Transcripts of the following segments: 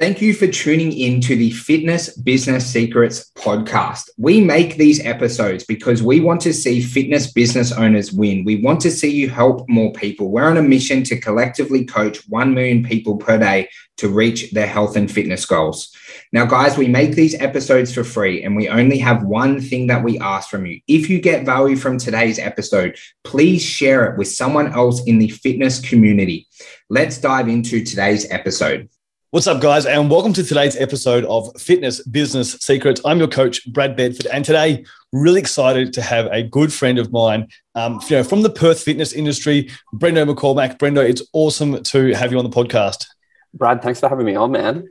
Thank you for tuning in to the Fitness Business Secrets podcast. We make these episodes because we want to see fitness business owners win. We want to see you help more people. We're on a mission to collectively coach 1 million people per day to reach their health and fitness goals. Now, guys, we make these episodes for free and we only have one thing that we ask from you. If you get value from today's episode, please share it with someone else in the fitness community. Let's dive into today's episode. What's up, guys, and welcome to today's episode of Fitness Business Secrets. I'm your coach, Brad Bedford, and today, really excited to have a good friend of mine, um, you know, from the Perth fitness industry, Brendo McCormack. Brendo, it's awesome to have you on the podcast. Brad, thanks for having me on, man.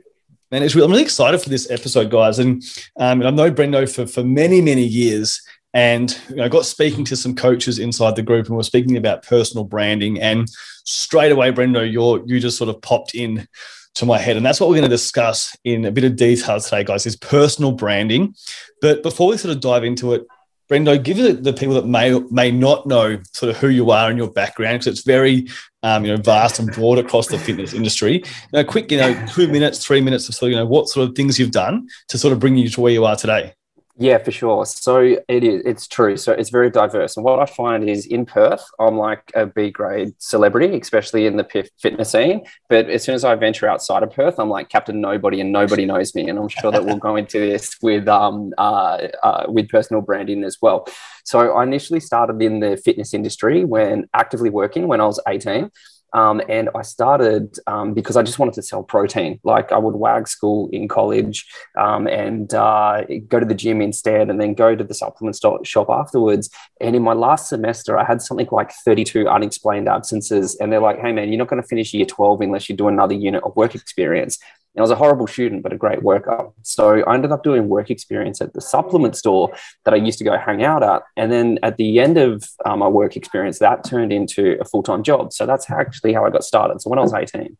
Man, it's really, I'm really excited for this episode, guys, and, um, and I've known Brendo for for many, many years. And you know, I got speaking to some coaches inside the group, and we we're speaking about personal branding. And straight away, Brendo, you're you just sort of popped in to my head. And that's what we're going to discuss in a bit of detail today, guys, is personal branding. But before we sort of dive into it, Brendo, give the, the people that may may not know sort of who you are and your background, because it's very um, you know vast and broad across the fitness industry. You know, quick, you know, two minutes, three minutes of sort of you know what sort of things you've done to sort of bring you to where you are today. Yeah, for sure. So it is. It's true. So it's very diverse. And what I find is in Perth, I'm like a B grade celebrity, especially in the fitness scene. But as soon as I venture outside of Perth, I'm like Captain Nobody, and nobody knows me. And I'm sure that we'll go into this with um uh, uh, with personal branding as well. So I initially started in the fitness industry when actively working when I was 18. Um, and I started um, because I just wanted to sell protein. Like I would wag school in college um, and uh, go to the gym instead, and then go to the supplement shop afterwards. And in my last semester, I had something like 32 unexplained absences. And they're like, hey, man, you're not going to finish year 12 unless you do another unit of work experience. I was a horrible student, but a great worker. So I ended up doing work experience at the supplement store that I used to go hang out at. And then at the end of um, my work experience, that turned into a full time job. So that's actually how I got started. So when I was 18,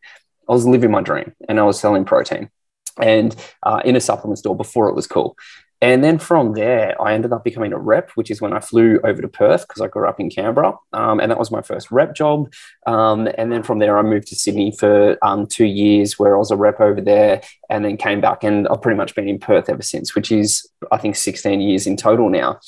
I was living my dream and I was selling protein and uh, in a supplement store before it was cool. And then from there, I ended up becoming a rep, which is when I flew over to Perth because I grew up in Canberra. Um, and that was my first rep job. Um, and then from there, I moved to Sydney for um, two years where I was a rep over there and then came back. And I've pretty much been in Perth ever since, which is, I think, 16 years in total now.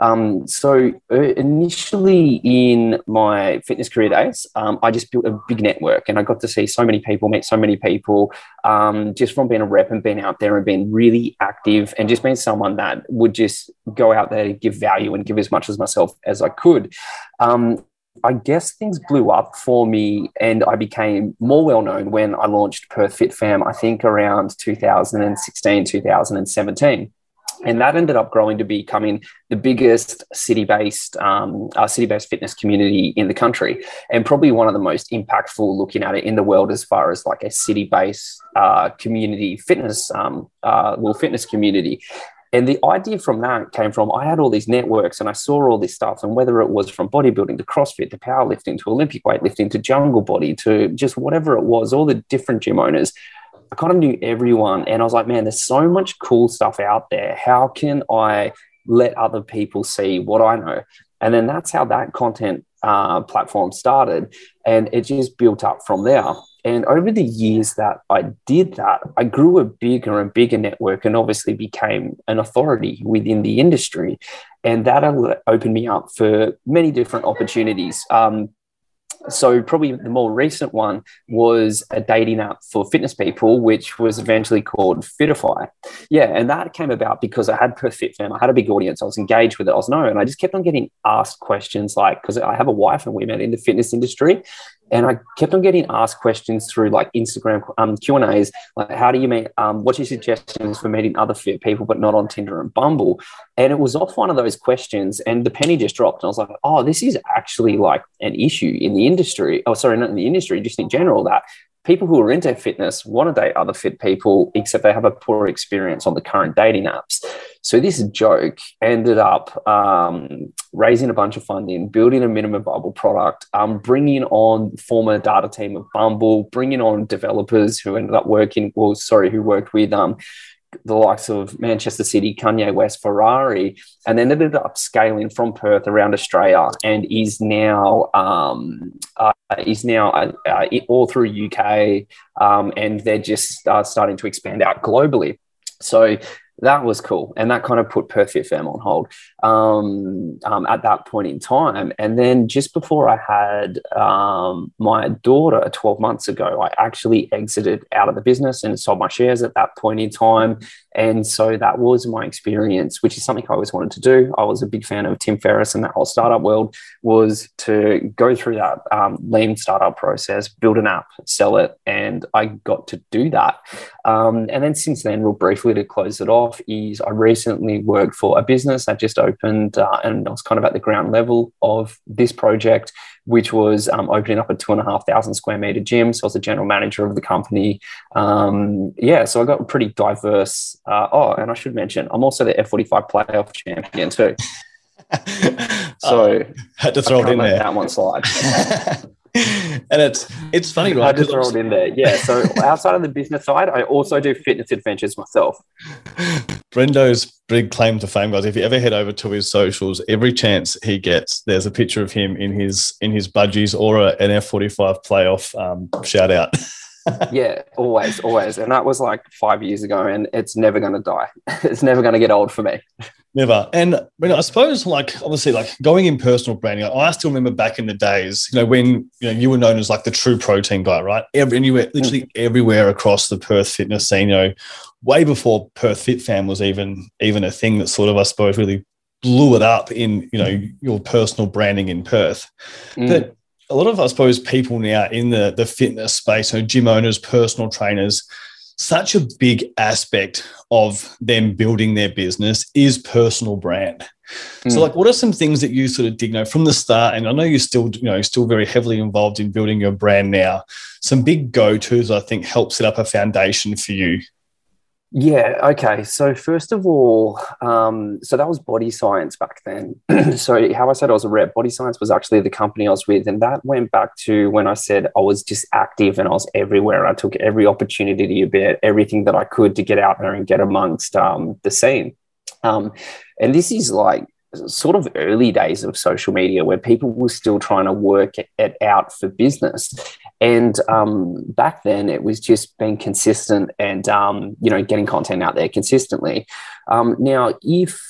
Um, so uh, initially in my fitness career days, um, I just built a big network and I got to see so many people, meet so many people um, just from being a rep and being out there and being really active and just being someone that would just go out there give value and give as much as myself as I could. Um, I guess things blew up for me and I became more well known when I launched Perth Fit Fam, I think around 2016, 2017 and that ended up growing to becoming the biggest city-based um, uh, city-based fitness community in the country and probably one of the most impactful looking at it in the world as far as like a city-based uh, community fitness um, uh, well fitness community. And the idea from that came from I had all these networks and I saw all this stuff, and whether it was from bodybuilding to CrossFit to powerlifting to Olympic weightlifting to jungle body to just whatever it was, all the different gym owners, I kind of knew everyone. And I was like, man, there's so much cool stuff out there. How can I let other people see what I know? And then that's how that content uh, platform started. And it just built up from there. And over the years that I did that, I grew a bigger and bigger network and obviously became an authority within the industry. And that opened me up for many different opportunities. Um, so probably the more recent one was a dating app for fitness people, which was eventually called Fitafy. Yeah, and that came about because I had Perth Fit Fam, I had a big audience, I was engaged with it, I was known, and I just kept on getting asked questions like because I have a wife and we met in the fitness industry, and I kept on getting asked questions through like Instagram um, Q and A's, like how do you meet? Um, what's your suggestions for meeting other fit people, but not on Tinder and Bumble? And it was off one of those questions, and the penny just dropped, and I was like, oh, this is actually like an issue in the industry. Oh, sorry, not in the industry, just in general. That people who are into fitness want to date other fit people, except they have a poor experience on the current dating apps. So this joke ended up um, raising a bunch of funding, building a minimum viable product, um, bringing on former data team of Bumble, bringing on developers who ended up working, well, sorry, who worked with um, the likes of Manchester City, Kanye West, Ferrari, and then ended up scaling from Perth around Australia, and is now um, uh, is now uh, uh, all through UK, um, and they're just uh, starting to expand out globally. So that was cool. And that kind of put Perth Fam on hold um, um, at that point in time. And then just before I had um, my daughter 12 months ago, I actually exited out of the business and sold my shares at that point in time. And so that was my experience, which is something I always wanted to do. I was a big fan of Tim Ferriss and that whole startup world was to go through that um, lean startup process, build an app, sell it. And I got to do that. Um, and then since then, real briefly to close it off, is I recently worked for a business that just opened uh, and I was kind of at the ground level of this project which was um, opening up a two and a half thousand square meter gym. So I was the general manager of the company. Um, yeah, so I got a pretty diverse. Uh, oh, and I should mention, I'm also the F45 playoff champion too. so had to throw it in there. That one slide. and it's it's funny, right? I just throw it in there. Yeah. So outside of the business side, I also do fitness adventures myself. Brendo's big claim to fame, guys. If you ever head over to his socials, every chance he gets, there's a picture of him in his in his budgies or a, an F45 playoff um, shout out. yeah, always, always. And that was like five years ago, and it's never going to die. It's never going to get old for me. Never. And when I suppose, like, obviously, like going in personal branding, I still remember back in the days, you know, when you know you were known as like the true protein guy, right? Every, anywhere, literally mm. everywhere across the Perth fitness scene, you know, way before Perth Fit Fam was even even a thing that sort of, I suppose, really blew it up in you know your personal branding in Perth. Mm. But a lot of, I suppose, people now in the the fitness space, you know, gym owners, personal trainers such a big aspect of them building their business is personal brand. Mm. So, hmm. like, what are some things that you sort of dig know from the start? And I know you're still, you know, still very heavily involved in building your brand now. Some big go tos, I think, help set up a foundation for you yeah. Okay. So first of all, um, so that was Body Science back then. so how I said I was a rep, Body Science was actually the company I was with, and that went back to when I said I was just active and I was everywhere. I took every opportunity to bit everything that I could to get out there and get amongst um, the scene. Um, and this is like sort of early days of social media where people were still trying to work it out for business. And um, back then, it was just being consistent and um, you know getting content out there consistently. Um, now, if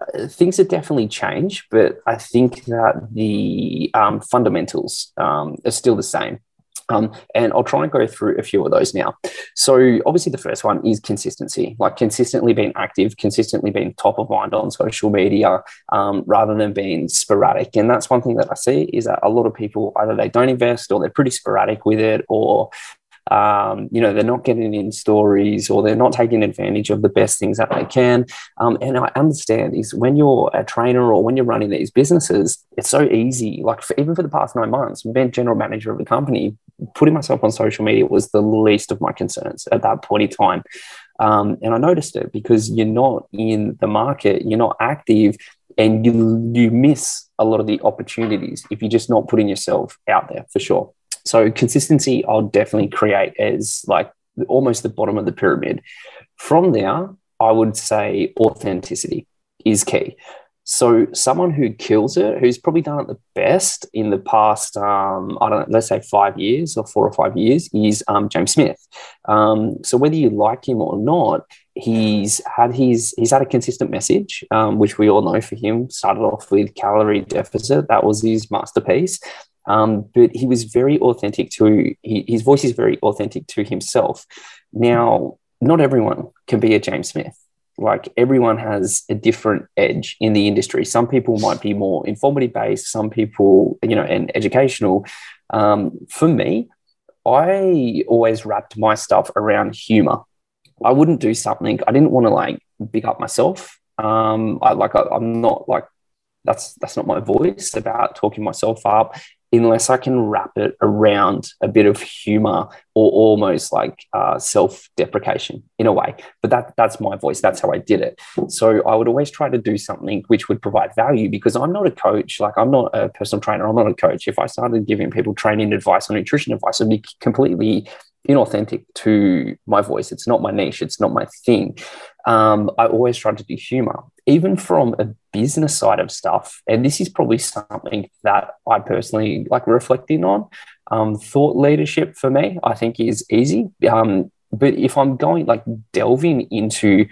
uh, things have definitely changed, but I think that the um, fundamentals um, are still the same. Um, and I'll try and go through a few of those now. So, obviously, the first one is consistency, like consistently being active, consistently being top of mind on social media um, rather than being sporadic. And that's one thing that I see is that a lot of people either they don't invest or they're pretty sporadic with it or um, you know, they're not getting in stories or they're not taking advantage of the best things that they can. Um, and I understand is when you're a trainer or when you're running these businesses, it's so easy. Like for, even for the past nine months, being general manager of the company, putting myself on social media was the least of my concerns at that point in time. Um, and I noticed it because you're not in the market, you're not active, and you you miss a lot of the opportunities if you're just not putting yourself out there for sure. So consistency, I'll definitely create as like almost the bottom of the pyramid. From there, I would say authenticity is key. So someone who kills it, who's probably done it the best in the past, um, I don't know, let's say five years or four or five years, is um, James Smith. Um, so whether you like him or not, he's had his he's had a consistent message, um, which we all know for him. Started off with calorie deficit, that was his masterpiece. Um, but he was very authentic to he, his voice is very authentic to himself. Now, not everyone can be a James Smith. Like everyone has a different edge in the industry. Some people might be more informative based. Some people, you know, and educational. Um, for me, I always wrapped my stuff around humor. I wouldn't do something. I didn't want to like big up myself. Um, I like I, I'm not like that's that's not my voice about talking myself up unless I can wrap it around a bit of humor or almost like uh, self-deprecation in a way. But that that's my voice. That's how I did it. So I would always try to do something which would provide value because I'm not a coach. Like I'm not a personal trainer. I'm not a coach. If I started giving people training advice or nutrition advice, I'd be completely inauthentic to my voice. It's not my niche. It's not my thing. Um, I always try to do humor, even from a business side of stuff. And this is probably something that I personally like reflecting on. Um, thought leadership for me, I think, is easy. Um, but if I'm going like delving into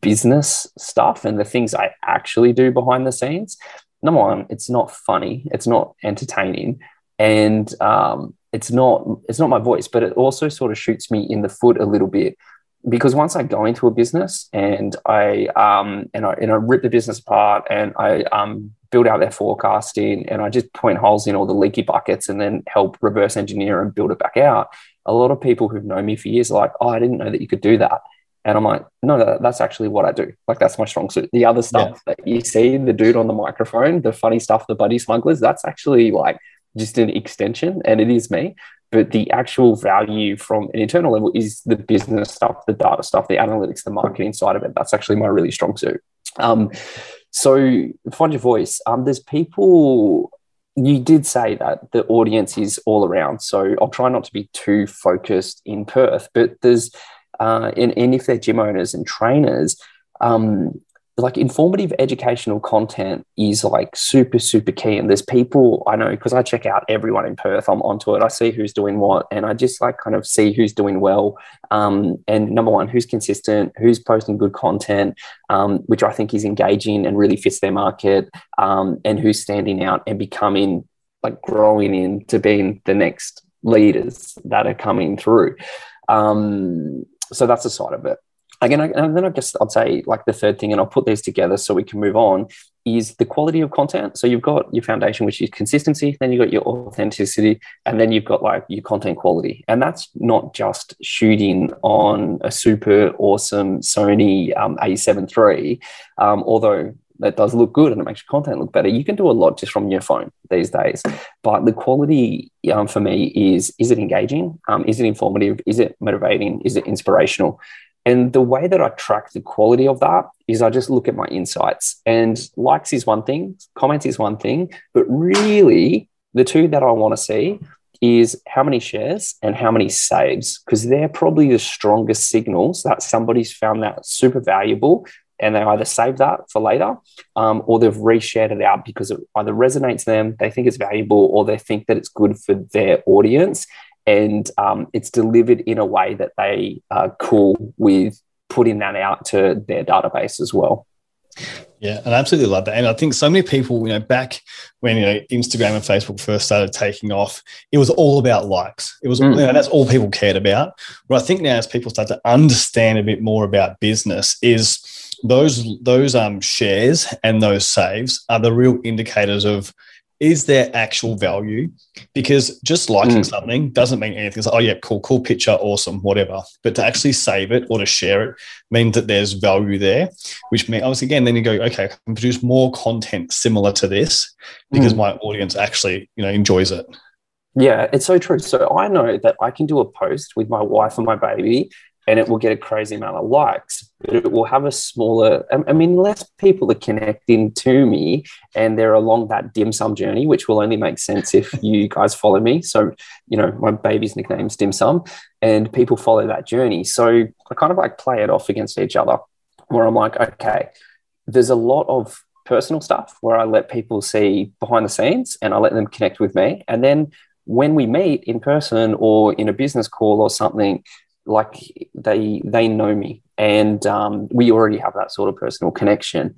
business stuff and the things I actually do behind the scenes, number one, it's not funny, it's not entertaining, and um, it's not it's not my voice. But it also sort of shoots me in the foot a little bit because once I go into a business and I um, and I and I rip the business apart and I um, build out their forecasting and I just point holes in all the leaky buckets and then help reverse engineer and build it back out. A lot of people who've known me for years are like, "Oh, I didn't know that you could do that." And I'm like, no, that, that's actually what I do. Like, that's my strong suit. The other stuff yeah. that you see, the dude on the microphone, the funny stuff, the budgie smugglers, that's actually like just an extension and it is me. But the actual value from an internal level is the business stuff, the data stuff, the analytics, the marketing side of it. That's actually my really strong suit. Um, so, find your voice. Um, there's people you did say that the audience is all around. So I'll try not to be too focused in Perth, but there's uh, and, and if they're gym owners and trainers, um, like informative educational content is like super super key and there's people i know because i check out everyone in perth i'm onto it i see who's doing what and i just like kind of see who's doing well um, and number one who's consistent who's posting good content um, which i think is engaging and really fits their market um, and who's standing out and becoming like growing into being the next leaders that are coming through um, so that's the side of it. Again, and then I guess I'd say like the third thing, and I'll put these together so we can move on, is the quality of content. So you've got your foundation, which is consistency, then you've got your authenticity, and then you've got like your content quality. And that's not just shooting on a super awesome Sony um, A7 III, um, although that does look good and it makes your content look better. You can do a lot just from your phone these days. But the quality um, for me is is it engaging? Um, is it informative? Is it motivating? Is it inspirational? And the way that I track the quality of that is I just look at my insights. And likes is one thing, comments is one thing, but really the two that I want to see is how many shares and how many saves, because they're probably the strongest signals that somebody's found that super valuable and they either save that for later um, or they've reshared it out because it either resonates them, they think it's valuable, or they think that it's good for their audience. And um, it's delivered in a way that they are cool with putting that out to their database as well. Yeah, and I absolutely love that. And I think so many people, you know, back when you know Instagram and Facebook first started taking off, it was all about likes. It was, mm. you know, that's all people cared about. What I think now, as people start to understand a bit more about business, is those those um shares and those saves are the real indicators of is there actual value? Because just liking mm. something doesn't mean anything. It's like, oh, yeah, cool, cool picture, awesome, whatever. But to actually save it or to share it means that there's value there, which means, obviously, again, then you go, okay, I can produce more content similar to this because mm. my audience actually, you know, enjoys it. Yeah, it's so true. So I know that I can do a post with my wife and my baby and it will get a crazy amount of likes, but it will have a smaller, I mean, less people are connecting to me and they're along that dim sum journey, which will only make sense if you guys follow me. So, you know, my baby's nickname is dim sum and people follow that journey. So I kind of like play it off against each other where I'm like, okay, there's a lot of personal stuff where I let people see behind the scenes and I let them connect with me. And then when we meet in person or in a business call or something, like they they know me. And um, we already have that sort of personal connection.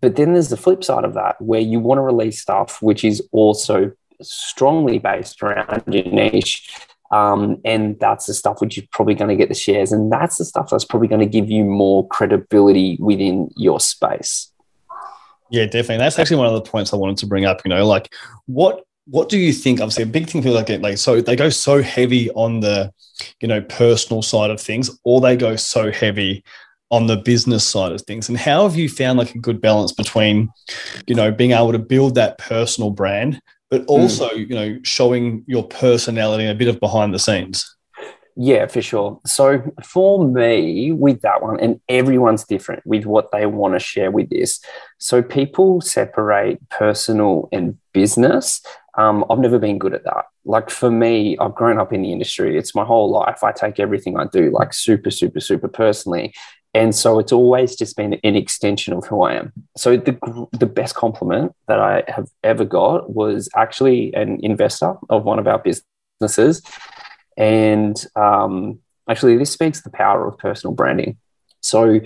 But then there's the flip side of that where you want to release stuff which is also strongly based around your niche um, and that's the stuff which is probably going to get the shares. And that's the stuff that's probably going to give you more credibility within your space. Yeah definitely. That's actually one of the points i wanted to bring up you know like what what do you think? Obviously, a big thing for like it, like so they go so heavy on the, you know, personal side of things, or they go so heavy on the business side of things. And how have you found like a good balance between, you know, being able to build that personal brand, but hmm. also, mm. you know, showing your personality and a bit of behind the scenes? Yeah, for sure. So for me, with that one, and everyone's different with what they want to share with this. So people separate personal and business Um, I've never been good at that. Like for me, I've grown up in the industry. It's my whole life. I take everything I do like super, super, super personally. And so it's always just been an extension of who I am. So the, the best compliment that I have ever got was actually an investor of one of our businesses. And um, actually, this speaks the power of personal branding. So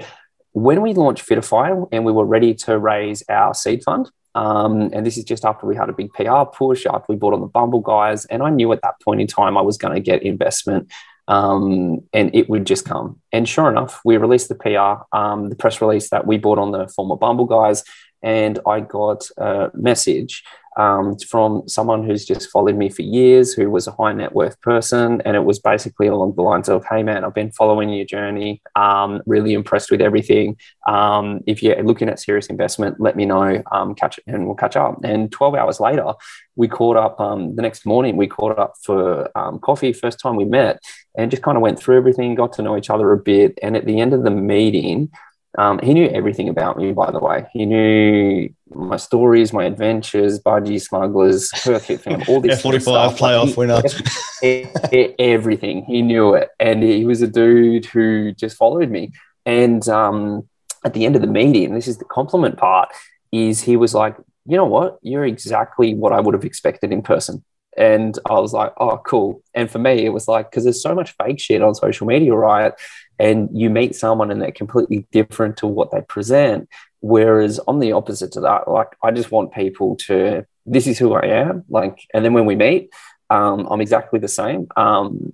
when we launched Fitafy and we were ready to raise our seed fund, um, and this is just after we had a big PR push, after we bought on the Bumble guys. And I knew at that point in time I was going to get investment um, and it would just come. And sure enough, we released the PR, um, the press release that we bought on the former Bumble guys, and I got a message um, from someone who's just followed me for years, who was a high net worth person. And it was basically along the lines of, Hey, man, I've been following your journey, um, really impressed with everything. Um, if you're looking at serious investment, let me know, um, catch and we'll catch up. And 12 hours later, we caught up um, the next morning, we caught up for um, coffee, first time we met, and just kind of went through everything, got to know each other a bit. And at the end of the meeting, um, he knew everything about me, by the way. He knew my stories, my adventures, budgie smugglers, Perth Fit Fam, all this. F45 playoff winner. everything. He knew it. And he was a dude who just followed me. And um, at the end of the meeting, this is the compliment part, is he was like, you know what? You're exactly what I would have expected in person. And I was like, oh, cool. And for me, it was like, because there's so much fake shit on social media, right? And you meet someone and they're completely different to what they present. Whereas on the opposite to that, like, I just want people to, this is who I am. Like, and then when we meet, um, I'm exactly the same. Um,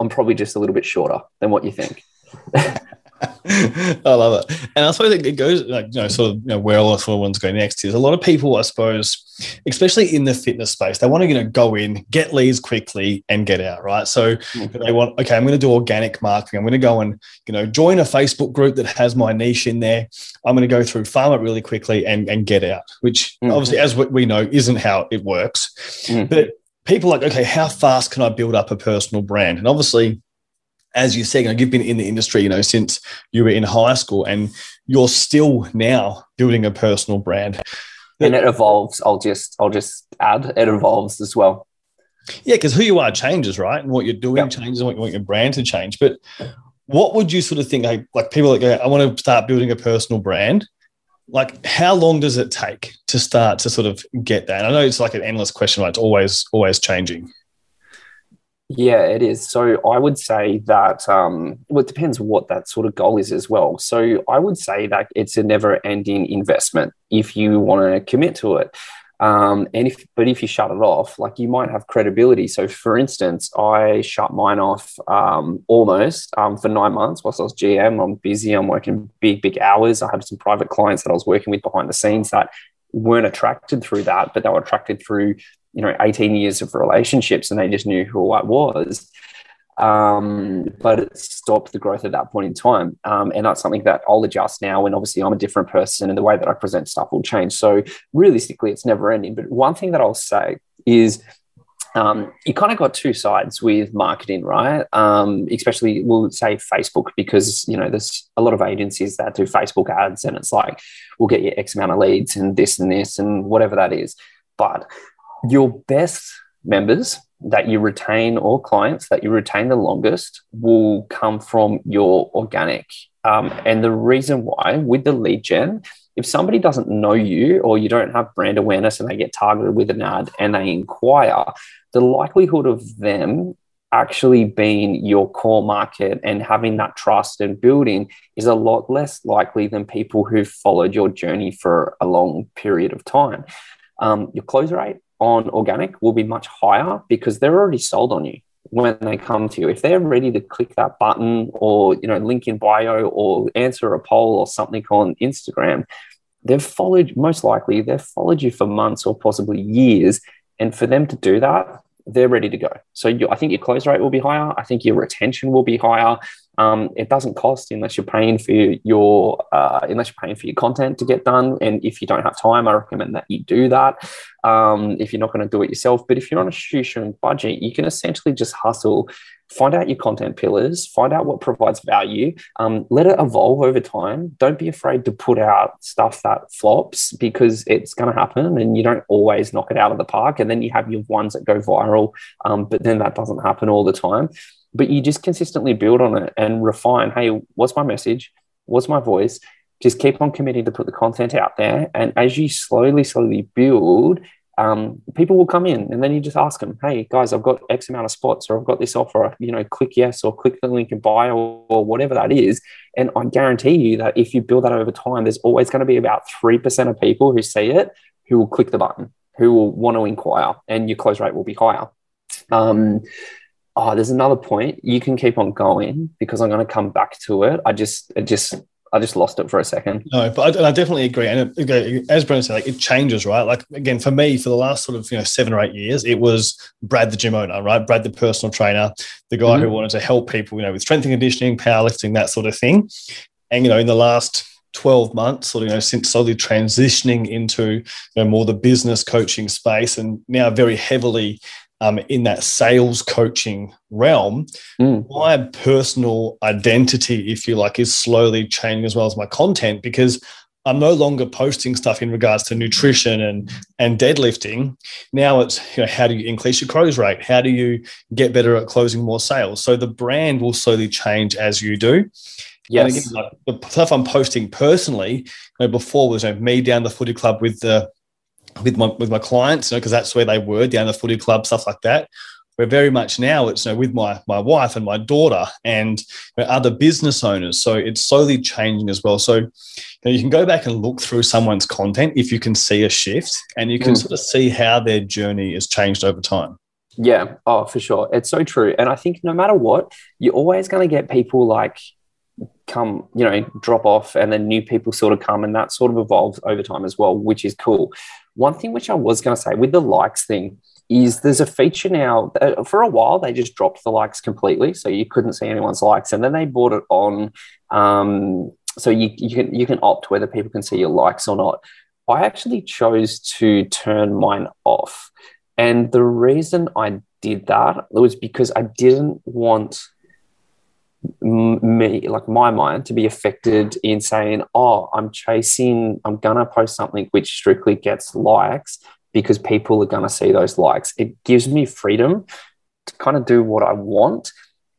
I'm probably just a little bit shorter than what you think. I love it. And I suppose it goes like, you know, sort of you know, where all sort of ones go next is a lot of people, I suppose, especially in the fitness space, they want to, you know, go in, get leads quickly and get out, right? So mm-hmm. they want, okay, I'm going to do organic marketing. I'm going to go and, you know, join a Facebook group that has my niche in there. I'm going to go through, farm it really quickly and, and get out, which mm-hmm. obviously, as we know, isn't how it works. Mm-hmm. But people like, okay, how fast can I build up a personal brand? And obviously, as you said, you know, you've been in the industry, you know, since you were in high school, and you're still now building a personal brand. And it evolves. I'll just, I'll just add, it evolves as well. Yeah, because who you are changes, right? And what you're doing yep. changes, and what you want your brand to change. But what would you sort of think, like, like people that go, I want to start building a personal brand? Like, how long does it take to start to sort of get that? And I know it's like an endless question, right? It's always, always changing. Yeah, it is. So I would say that, um, well, it depends what that sort of goal is as well. So I would say that it's a never ending investment if you want to commit to it. Um, and if, but if you shut it off, like you might have credibility. So, for instance, I shut mine off um, almost um, for nine months whilst I was GM. I'm busy. I'm working big, big hours. I had some private clients that I was working with behind the scenes that weren't attracted through that, but they were attracted through you know 18 years of relationships and they just knew who I was. Um, but it stopped the growth at that point in time. Um, and that's something that I'll adjust now. And obviously, I'm a different person and the way that I present stuff will change. So, realistically, it's never ending. But one thing that I'll say is um, you kind of got two sides with marketing, right? Um, especially, we'll say Facebook, because you know there's a lot of agencies that do Facebook ads, and it's like we'll get you X amount of leads and this and this and whatever that is. But your best members that you retain or clients that you retain the longest will come from your organic. Um, and the reason why with the lead gen, if somebody doesn't know you or you don't have brand awareness and they get targeted with an ad and they inquire, the likelihood of them actually being your core market and having that trust and building is a lot less likely than people who've followed your journey for a long period of time. Um, your close rate on organic will be much higher because they're already sold on you when they come to you. If they're ready to click that button or you know link in bio or answer a poll or something on Instagram, they've followed most likely they've followed you for months or possibly years. And for them to do that, they're ready to go. So you, I think your close rate will be higher. I think your retention will be higher. Um, it doesn't cost unless you're paying for your uh, unless you're paying for your content to get done. And if you don't have time, I recommend that you do that. Um, if you're not going to do it yourself, but if you're on a shoestring budget, you can essentially just hustle find out your content pillars, find out what provides value, um, let it evolve over time. Don't be afraid to put out stuff that flops because it's going to happen and you don't always knock it out of the park. And then you have your ones that go viral, um, but then that doesn't happen all the time. But you just consistently build on it and refine hey, what's my message? What's my voice? Just keep on committing to put the content out there. And as you slowly, slowly build, um, people will come in and then you just ask them, hey guys, I've got X amount of spots or I've got this offer, you know, click yes or click the link and buy or, or whatever that is. And I guarantee you that if you build that over time, there's always going to be about 3% of people who see it who will click the button, who will want to inquire, and your close rate will be higher. Um, oh, there's another point. You can keep on going because I'm going to come back to it. I just, it just I just lost it for a second. No, but I, I definitely agree. And it, as Brendan said, like it changes, right? Like again, for me, for the last sort of you know seven or eight years, it was Brad the gym owner, right? Brad the personal trainer, the guy mm-hmm. who wanted to help people, you know, with strength and conditioning, powerlifting, that sort of thing. And you know, in the last 12 months or you know since slowly transitioning into you know more the business coaching space and now very heavily um, in that sales coaching realm, mm. my personal identity, if you like, is slowly changing as well as my content because I'm no longer posting stuff in regards to nutrition and and deadlifting. Now it's you know how do you increase your close rate? How do you get better at closing more sales? So the brand will slowly change as you do. Yes. Again, like the stuff I'm posting personally, you know, before was you know, me down the footy club with the with my with my clients, you know, because that's where they were down the footy club, stuff like that. We're very much now it's you know, with my my wife and my daughter and you know, other business owners. So it's slowly changing as well. So you, know, you, can go back and look through someone's content if you can see a shift and you can mm. sort of see how their journey has changed over time. Yeah, oh, for sure. It's so true. And I think no matter what, you're always going to get people like come, you know, drop off and then new people sort of come and that sort of evolves over time as well, which is cool. One thing which I was going to say with the likes thing is there's a feature now. Uh, for a while, they just dropped the likes completely, so you couldn't see anyone's likes, and then they brought it on. Um, so you, you can you can opt whether people can see your likes or not. I actually chose to turn mine off, and the reason I did that was because I didn't want me like my mind to be affected in saying oh i'm chasing i'm gonna post something which strictly gets likes because people are gonna see those likes. It gives me freedom to kind of do what i want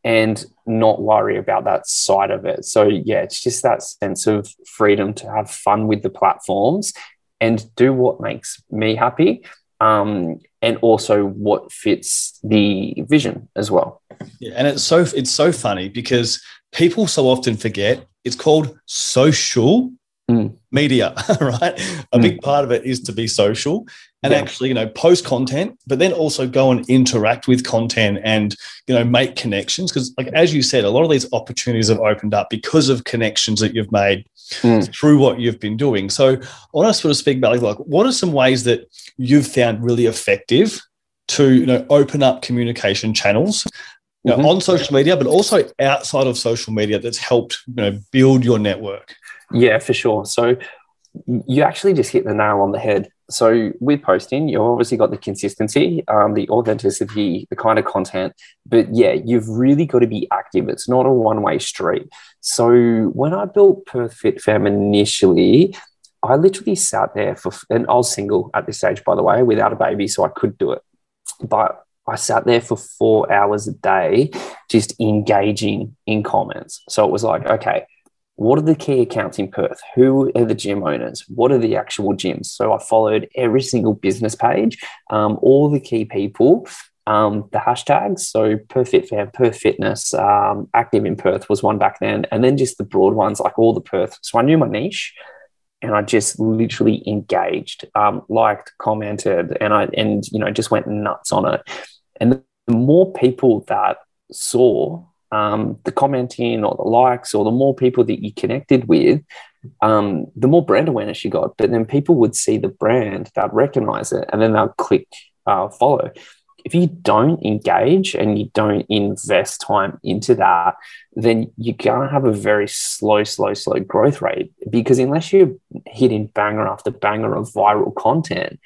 and not worry about that side of it. So yeah it's just that sense of freedom to have fun with the platforms and do what makes me happy um, and also what fits the vision as well. Yeah, and it's so it's so funny because people so often forget it's called social mm. media, right? A mm. big part of it is to be social and yeah. actually, you know, post content, but then also go and interact with content and, you know, make connections. Because, like, as you said, a lot of these opportunities have opened up because of connections that you've made mm. through what you've been doing. So, I want to sort of speak about, like, what are some ways that you've found really effective to, you know, open up communication channels you know, mm-hmm. on social media, but also outside of social media that's helped, you know, build your network? Yeah, for sure. So, you actually just hit the nail on the head. So with posting, you've obviously got the consistency, um, the authenticity, the kind of content, but yeah, you've really got to be active. It's not a one-way street. So when I built Perth Fit Fam initially, I literally sat there for, and I was single at this stage, by the way, without a baby, so I could do it. But I sat there for four hours a day, just engaging in comments. So it was like, okay, what are the key accounts in Perth? Who are the gym owners? What are the actual gyms? So I followed every single business page, um, all the key people, um, the hashtags. So Perth Fit Fam, Perth Fitness, um, Active in Perth was one back then, and then just the broad ones like all the Perth. So I knew my niche, and I just literally engaged, um, liked, commented, and I and you know just went nuts on it. And the more people that saw um, the commenting or the likes or the more people that you connected with, um, the more brand awareness you got. But then people would see the brand, they'd recognize it, and then they'll click uh, follow. if you don't engage and you don't invest time into that, then you're going to have a very slow, slow, slow growth rate. Because unless you're hitting banger after banger of viral content,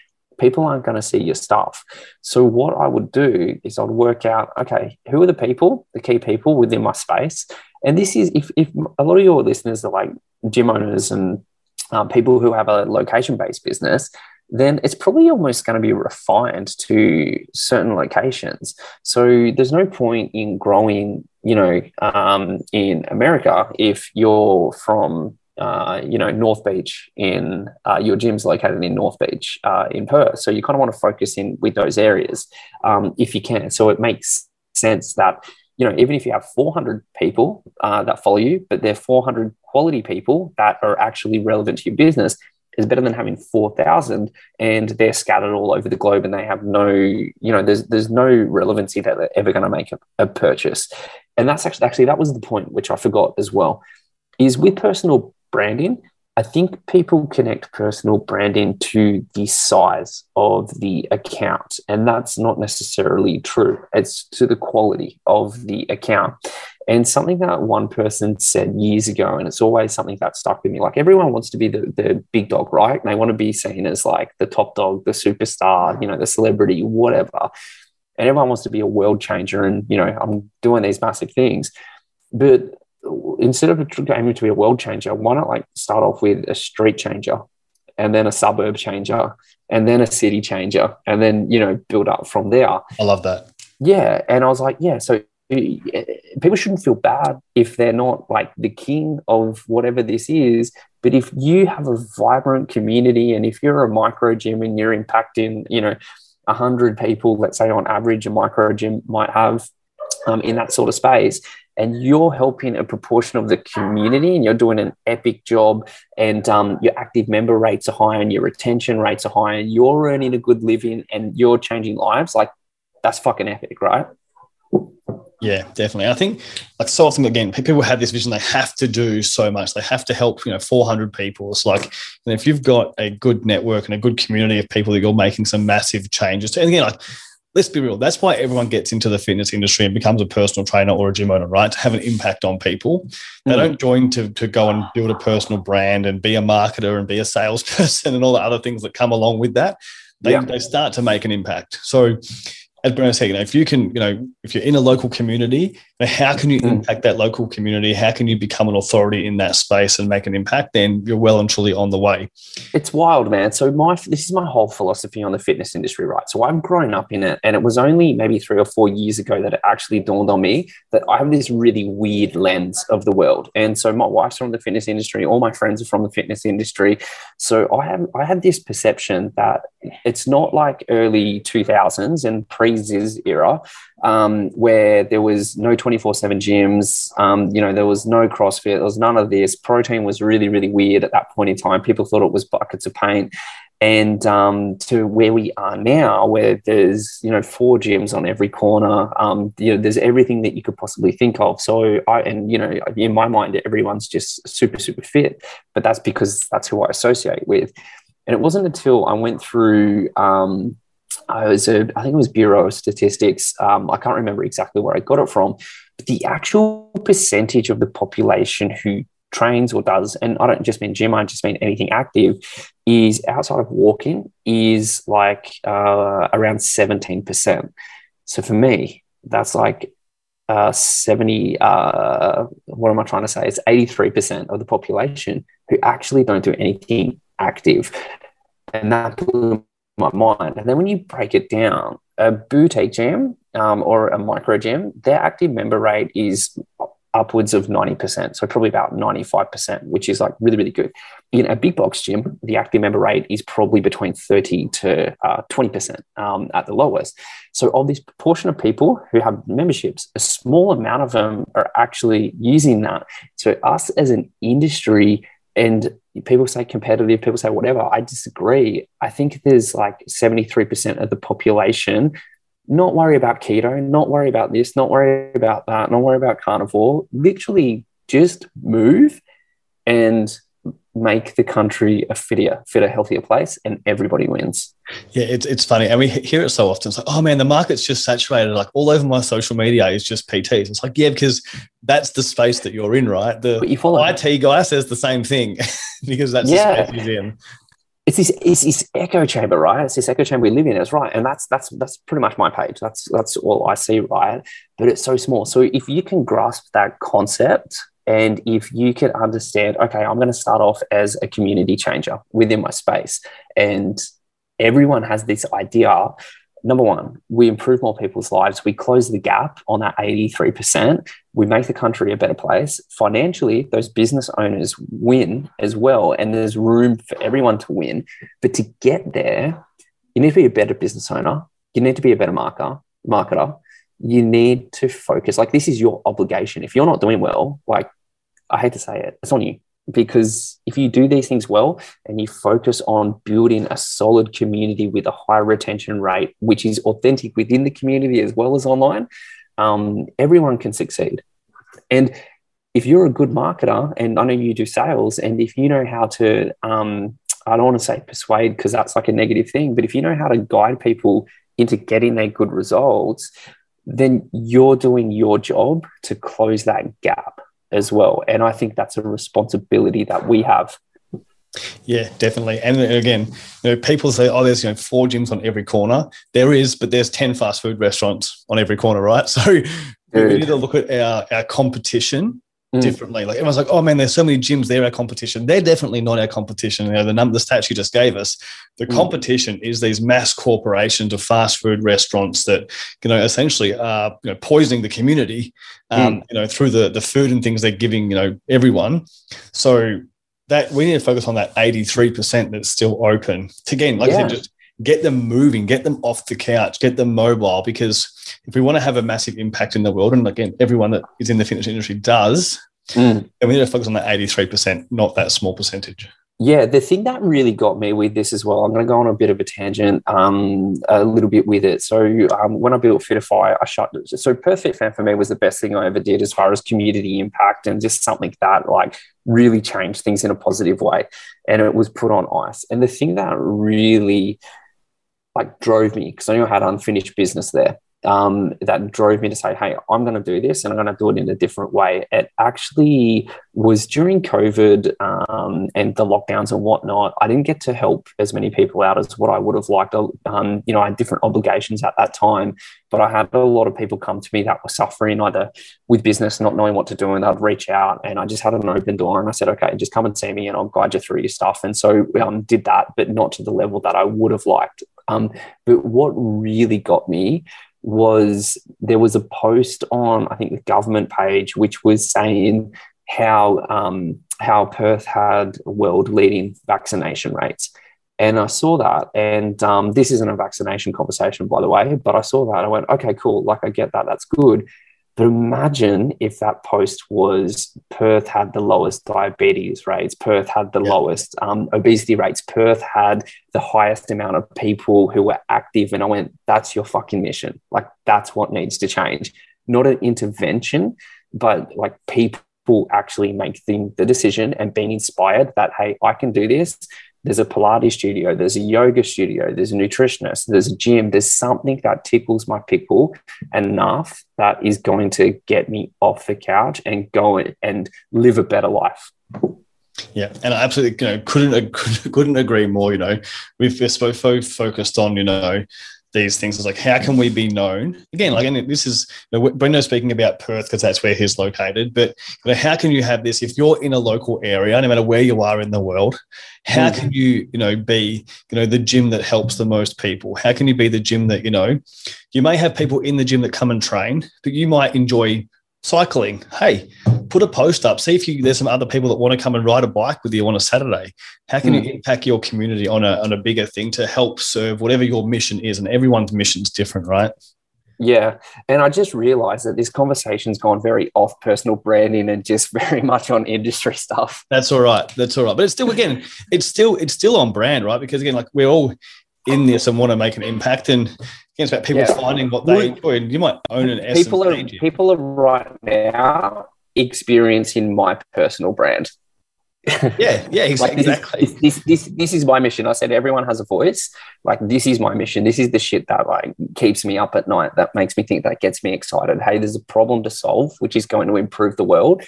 people aren't going to see your stuff. So, what I would do is I'd work out okay, who are the people, the key people within my space? And this is if, if a lot of your listeners are like gym owners and um, people who have a location based business, then it's probably almost going to be refined to certain locations. So there's no point in growing, you know, um, in America if you're from, uh, you know, North Beach in uh, your gym's located in North Beach uh, in Perth. So you kind of want to focus in with those areas um, if you can. So it makes sense that you know, even if you have 400 people uh, that follow you, but they're 400 quality people that are actually relevant to your business, is better than having 4,000 and they're scattered all over the globe and they have no, you know, there's, there's no relevancy that they're ever going to make a, a purchase. And that's actually, actually, that was the point which I forgot as well, is with personal branding, I think people connect personal branding to the size of the account, and that's not necessarily true. It's to the quality of the account. And something that one person said years ago, and it's always something that stuck with me like everyone wants to be the, the big dog, right? And they want to be seen as like the top dog, the superstar, you know, the celebrity, whatever. And everyone wants to be a world changer. And, you know, I'm doing these massive things. But instead of aiming to be a world changer, why not like start off with a street changer and then a suburb changer and then a city changer and then, you know, build up from there. I love that. Yeah. And I was like, yeah. So eh, people shouldn't feel bad if they're not like the king of whatever this is. But if you have a vibrant community and if you're a micro gym and you're impacting, you know, 100 people, let's say on average, a micro gym might have um, in that sort of space, and you're helping a proportion of the community and you're doing an epic job and um, your active member rates are high and your retention rates are high and you're earning a good living and you're changing lives like that's fucking epic right yeah, definitely. I think like so often again, people have this vision they have to do so much. They have to help, you know, 400 people. It's like know, if you've got a good network and a good community of people that you're making some massive changes to. And again, like let's be real. That's why everyone gets into the fitness industry and becomes a personal trainer or a gym owner, right? To have an impact on people. They mm. don't join to, to go and build a personal brand and be a marketer and be a salesperson and all the other things that come along with that. They, yeah. they start to make an impact. So as Bruno said, you know, if you can, you know, if you're in a local community, how can you mm. impact that local community? How can you become an authority in that space and make an impact? Then you're well and truly on the way. It's wild, man. So my this is my whole philosophy on the fitness industry, right? So I've grown up in it, and it was only maybe three or four years ago that it actually dawned on me that I have this really weird lens of the world. And so my wife's from the fitness industry, all my friends are from the fitness industry. So I have I have this perception that it's not like early 2000s and pre-Zyzz era um, where there was no 24 7 gyms. Um, you know, there was no CrossFit, there was none of this. Protein was really, really weird at that point in time. People thought it was buckets of paint. And um, to where we are now, where there's you know four gyms on every corner, um, you know there's everything that you could possibly think of. So I and you know in my mind everyone's just super super fit, but that's because that's who I associate with. And it wasn't until I went through um, I was a, I think it was Bureau of Statistics. Um, I can't remember exactly where I got it from, but the actual percentage of the population who trains or does, and I don't just mean gym, I just mean anything active, is outside of walking is like uh, around 17%. So for me, that's like uh, 70, uh, what am I trying to say? It's 83% of the population who actually don't do anything active. And that blew my mind. And then when you break it down, a boutique gym um, or a micro gym, their active member rate is upwards of 90%. So probably about 95%, which is like really, really good. In a big box gym, the active member rate is probably between 30 to uh, 20% um, at the lowest. So of this proportion of people who have memberships, a small amount of them are actually using that. So us as an industry and people say competitive, people say whatever. I disagree. I think there's like 73% of the population not worry about keto, not worry about this, not worry about that, not worry about carnivore. Literally just move and make the country a fitter, fitter, healthier place, and everybody wins. Yeah, it's, it's funny. And we hear it so often. It's like, oh man, the market's just saturated. Like all over my social media is just PTs. It's like, yeah, because that's the space that you're in, right? The but you follow IT guy says the same thing because that's yeah. the space he's in. It's this, it's this echo chamber, right? It's this echo chamber we live in, is right, and that's that's that's pretty much my page. That's that's all I see, right? But it's so small. So if you can grasp that concept, and if you could understand, okay, I'm going to start off as a community changer within my space, and everyone has this idea. Number one, we improve more people's lives. We close the gap on that 83%. We make the country a better place. Financially, those business owners win as well. And there's room for everyone to win. But to get there, you need to be a better business owner. You need to be a better marketer, marketer you need to focus. Like this is your obligation. If you're not doing well, like I hate to say it, it's on you. Because if you do these things well and you focus on building a solid community with a high retention rate, which is authentic within the community as well as online, um, everyone can succeed. And if you're a good marketer, and I know you do sales, and if you know how to, um, I don't want to say persuade because that's like a negative thing, but if you know how to guide people into getting their good results, then you're doing your job to close that gap as well. And I think that's a responsibility that we have. Yeah, definitely. And again, you know, people say, "Oh, there's you know four gyms on every corner." There is, but there's ten fast food restaurants on every corner, right? So Dude. we need to look at our, our competition mm. differently. Like everyone's like, oh man, there's so many gyms. They're our competition. They're definitely not our competition. You know, the number, the stats you just gave us. The mm. competition is these mass corporations of fast food restaurants that you know essentially are you know poisoning the community. Um, mm. You know, through the the food and things they're giving you know everyone. So that we need to focus on that 83% that's still open. To again, like yeah. I said, just get them moving, get them off the couch, get them mobile because if we want to have a massive impact in the world, and again, everyone that is in the fitness industry does, mm. then we need to focus on that 83%, not that small percentage. Yeah, the thing that really got me with this as well, I'm going to go on a bit of a tangent, um, a little bit with it. So um, when I built Fitafy, I shut. So Perth Fit Fam for me was the best thing I ever did as far as community impact and just something that like really changed things in a positive way. And it was put on ice. And the thing that really like drove me because I knew I had unfinished business there um, that drove me to say, hey, I'm going to do this and I'm going to do it in a different way. It actually was during COVID um, and the lockdowns and whatnot. I didn't get to help as many people out as what I would have liked. Um, you know, I had different obligations at that time, but I had a lot of people come to me that were suffering either with business, not knowing what to do, and I'd reach out and I just had an open door and I said, okay, just come and see me and I'll guide you through your stuff. And so um, did that, but not to the level that I would have liked. Um, but what really got me was there was a post on I think the government page which was saying how um, how Perth had world leading vaccination rates. And I saw that, and um, this isn't a vaccination conversation, by the way, but I saw that. I went, okay, cool. Like, I get that. That's good. But imagine if that post was Perth had the lowest diabetes rates, Perth had the yeah. lowest um, obesity rates, Perth had the highest amount of people who were active. And I went, that's your fucking mission. Like, that's what needs to change. Not an intervention, but like people actually making the decision and being inspired that, hey, I can do this there's a Pilates studio, there's a yoga studio, there's a nutritionist, there's a gym, there's something that tickles my pickle enough that is going to get me off the couch and go and live a better life. Yeah, and I absolutely you know couldn't couldn't agree more. You know, we've just so focused on you know these things. It's like, how can we be known? Again, like, and this is you know, Brendo speaking about Perth because that's where he's located. But you know, how can you have this if you're in a local area, no matter where you are in the world? How mm. can you, you know, be, you know, the gym that helps the most people? How can you be the gym that, you know, you may have people in the gym that come and train, but you might enjoy cycling. Hey, put a post up. See if you, there's some other people that want to come and ride a bike with you on a Saturday. How can mm. you impact your community on a on a bigger thing to help serve whatever your mission is? And everyone's mission is different, right? Yeah. And I just realized that this conversation's gone very off personal branding and just very much on industry stuff. That's all right. That's all right. But it's still again, it's still it's still on brand, right? Because again, like we're all in this and want to make an impact. And again, it's about people yeah. finding what they enjoy. And you might own an S. People are people are right now experiencing my personal brand. yeah, yeah, exactly. like this, this, this, this, is my mission. I said everyone has a voice. Like this is my mission. This is the shit that like keeps me up at night. That makes me think. That gets me excited. Hey, there's a problem to solve, which is going to improve the world.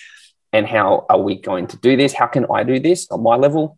And how are we going to do this? How can I do this on my level,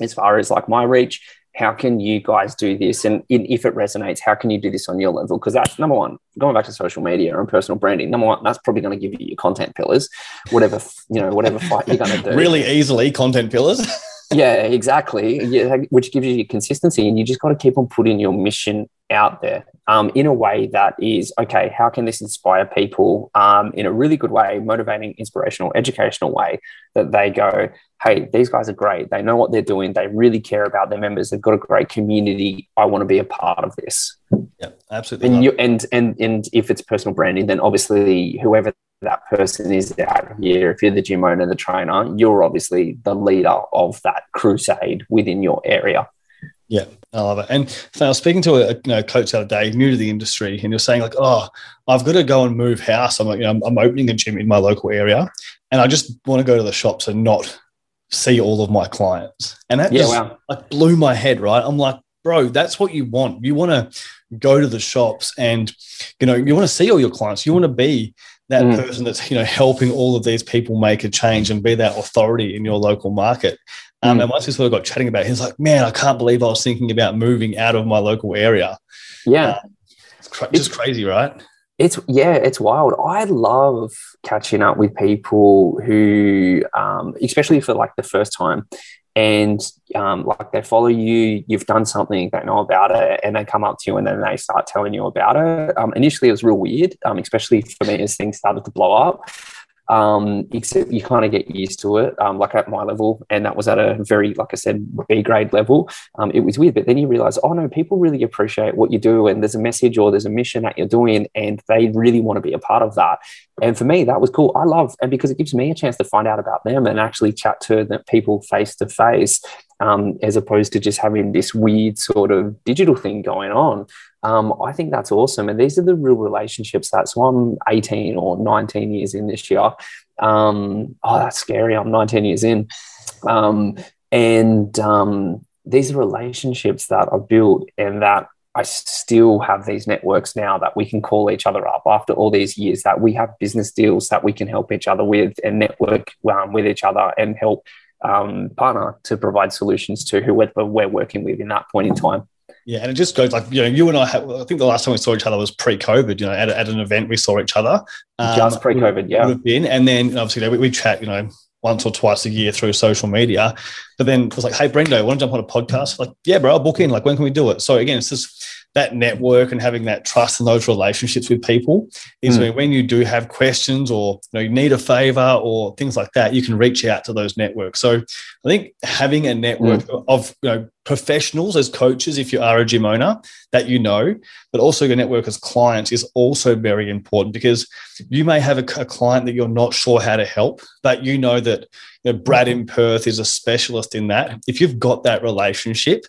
as far as like my reach? How can you guys do this? And in, if it resonates, how can you do this on your level? Because that's number one, going back to social media and personal branding, number one, that's probably going to give you your content pillars, whatever, you know, whatever fight you're going to do. really easily content pillars. yeah, exactly. Yeah, which gives you consistency. And you just got to keep on putting your mission out there um, in a way that is okay, how can this inspire people um, in a really good way, motivating, inspirational, educational way that they go, hey, these guys are great. They know what they're doing. They really care about their members. They've got a great community. I want to be a part of this. Yeah, absolutely. And you and and and if it's personal branding, then obviously whoever that person is out here, if you're the gym owner, the trainer, you're obviously the leader of that crusade within your area. Yeah, I love it. And so I was speaking to a you know, coach the other day, new to the industry, and you're saying like, "Oh, I've got to go and move house. I'm like, you know, I'm, I'm opening a gym in my local area, and I just want to go to the shops and not see all of my clients." And that yeah, just wow. like blew my head. Right? I'm like, bro, that's what you want. You want to go to the shops and you know you want to see all your clients. You want to be that mm. person that's you know helping all of these people make a change and be that authority in your local market. Um, mm. And once we sort of got chatting about it, he's like, man, I can't believe I was thinking about moving out of my local area. Yeah. Uh, it's cra- just crazy, right? It's, yeah, it's wild. I love catching up with people who, um, especially for like the first time, and um, like they follow you, you've done something, they know about it, and they come up to you and then they start telling you about it. Um, initially, it was real weird, um, especially for me as things started to blow up um, except you kind of get used to it, um, like at my level, and that was at a very, like I said, B grade level. Um, it was weird, but then you realize, oh no, people really appreciate what you do, and there's a message or there's a mission that you're doing, and they really want to be a part of that. And for me, that was cool. I love, and because it gives me a chance to find out about them and actually chat to the people face to face, as opposed to just having this weird sort of digital thing going on. Um, I think that's awesome. And these are the real relationships that, so I'm 18 or 19 years in this year. Um, oh, that's scary. I'm 19 years in. Um, and um, these are relationships that I've built and that I still have these networks now that we can call each other up after all these years, that we have business deals that we can help each other with and network um, with each other and help um, partner to provide solutions to whoever we're working with in that point in time. Yeah, and it just goes like you know, you and I. Have, I think the last time we saw each other was pre-COVID. You know, at, at an event we saw each other. Um, just pre-COVID, yeah. Been, and then obviously we, we chat. You know, once or twice a year through social media. But then it was like, hey, Brendo, want to jump on a podcast? Like, yeah, bro, I'll book in. Like, when can we do it? So again, it's just that network and having that trust and those relationships with people is mm. when you do have questions or you, know, you need a favor or things like that, you can reach out to those networks. So I think having a network mm. of you know professionals as coaches, if you are a gym owner that you know, but also your network as clients is also very important because you may have a, a client that you're not sure how to help, but you know that you know, Brad in Perth is a specialist in that. If you've got that relationship,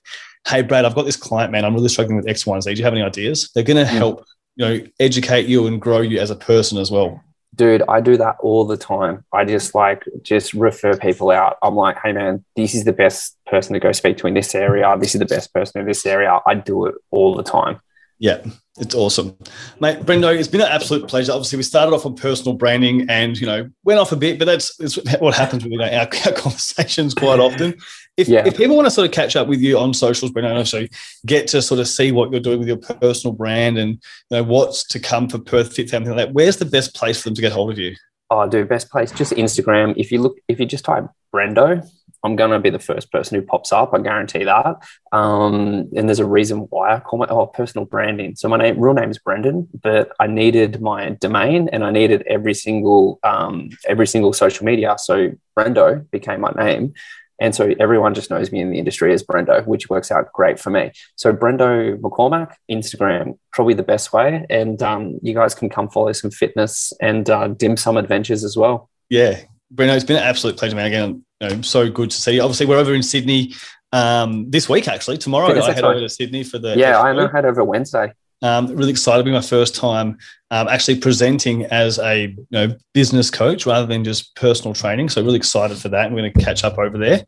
hey, Brad, I've got this client, man. I'm really struggling with X, Y, and Z. Do you have any ideas? They're going to help, you know, educate you and grow you as a person as well. Dude, I do that all the time. I just like just refer people out. I'm like, hey man, this is the best person to go speak to in this area. This is the best person in this area. I do it all the time. Yeah, it's awesome, mate. Brendo, it's been an absolute pleasure. Obviously, we started off on personal branding, and you know went off a bit, but that's, that's what happens with you know, our, our, conversations quite often. If, yeah. if people want to sort of catch up with you on socials, Brendo, so get to sort of see what you're doing with your personal brand and you know what's to come for Perth Fit Family, like that. Where's the best place for them to get hold of you? Oh, dude, best place just Instagram. If you look, if you just type Brendo, I'm going to be the first person who pops up. I guarantee that. Um, and there's a reason why I call my oh personal branding. So my name, real name is Brendan, but I needed my domain and I needed every single um, every single social media. So Brendo became my name. And so everyone just knows me in the industry as Brendo, which works out great for me. So Brendo McCormack, Instagram, probably the best way. And um, you guys can come follow some fitness and uh, dim sum adventures as well. Yeah, Brendo, it's been an absolute pleasure, man. Again, you know, so good to see you. Obviously, we're over in Sydney um, this week, actually. Tomorrow, I head over to Sydney for the. Yeah, I know. Head over Wednesday. Um, really excited to be my first time um, actually presenting as a you know, business coach rather than just personal training. So really excited for that. And we're going to catch up over there.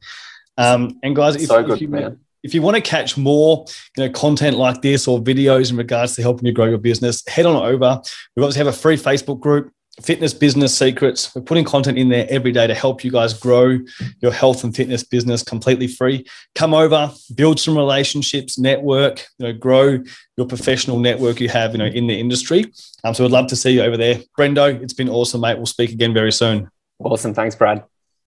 Um, and guys, if, so good, if you, man if you want to catch more you know, content like this or videos in regards to helping you grow your business, head on over. We obviously have a free Facebook group, Fitness Business Secrets. We're putting content in there every day to help you guys grow your health and fitness business completely free. Come over, build some relationships, network, you know, grow your professional network you have, you know, in the industry. Um, so I'd love to see you over there. Brendo, it's been awesome, mate. We'll speak again very soon. Awesome. Thanks, Brad.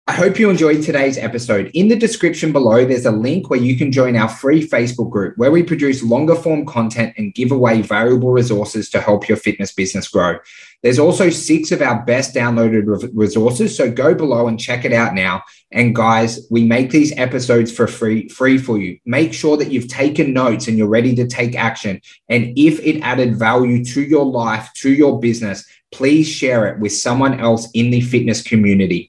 I hope you enjoyed today's episode. In the description below, there's a link where you can join our free Facebook group where we produce longer form content and give away valuable resources to help your fitness business grow. There's also six of our best downloaded resources. So go below and check it out now. And guys, we make these episodes for free, free for you. Make sure that you've taken notes and you're ready to take action. And if it added value to your life, to your business, please share it with someone else in the fitness community.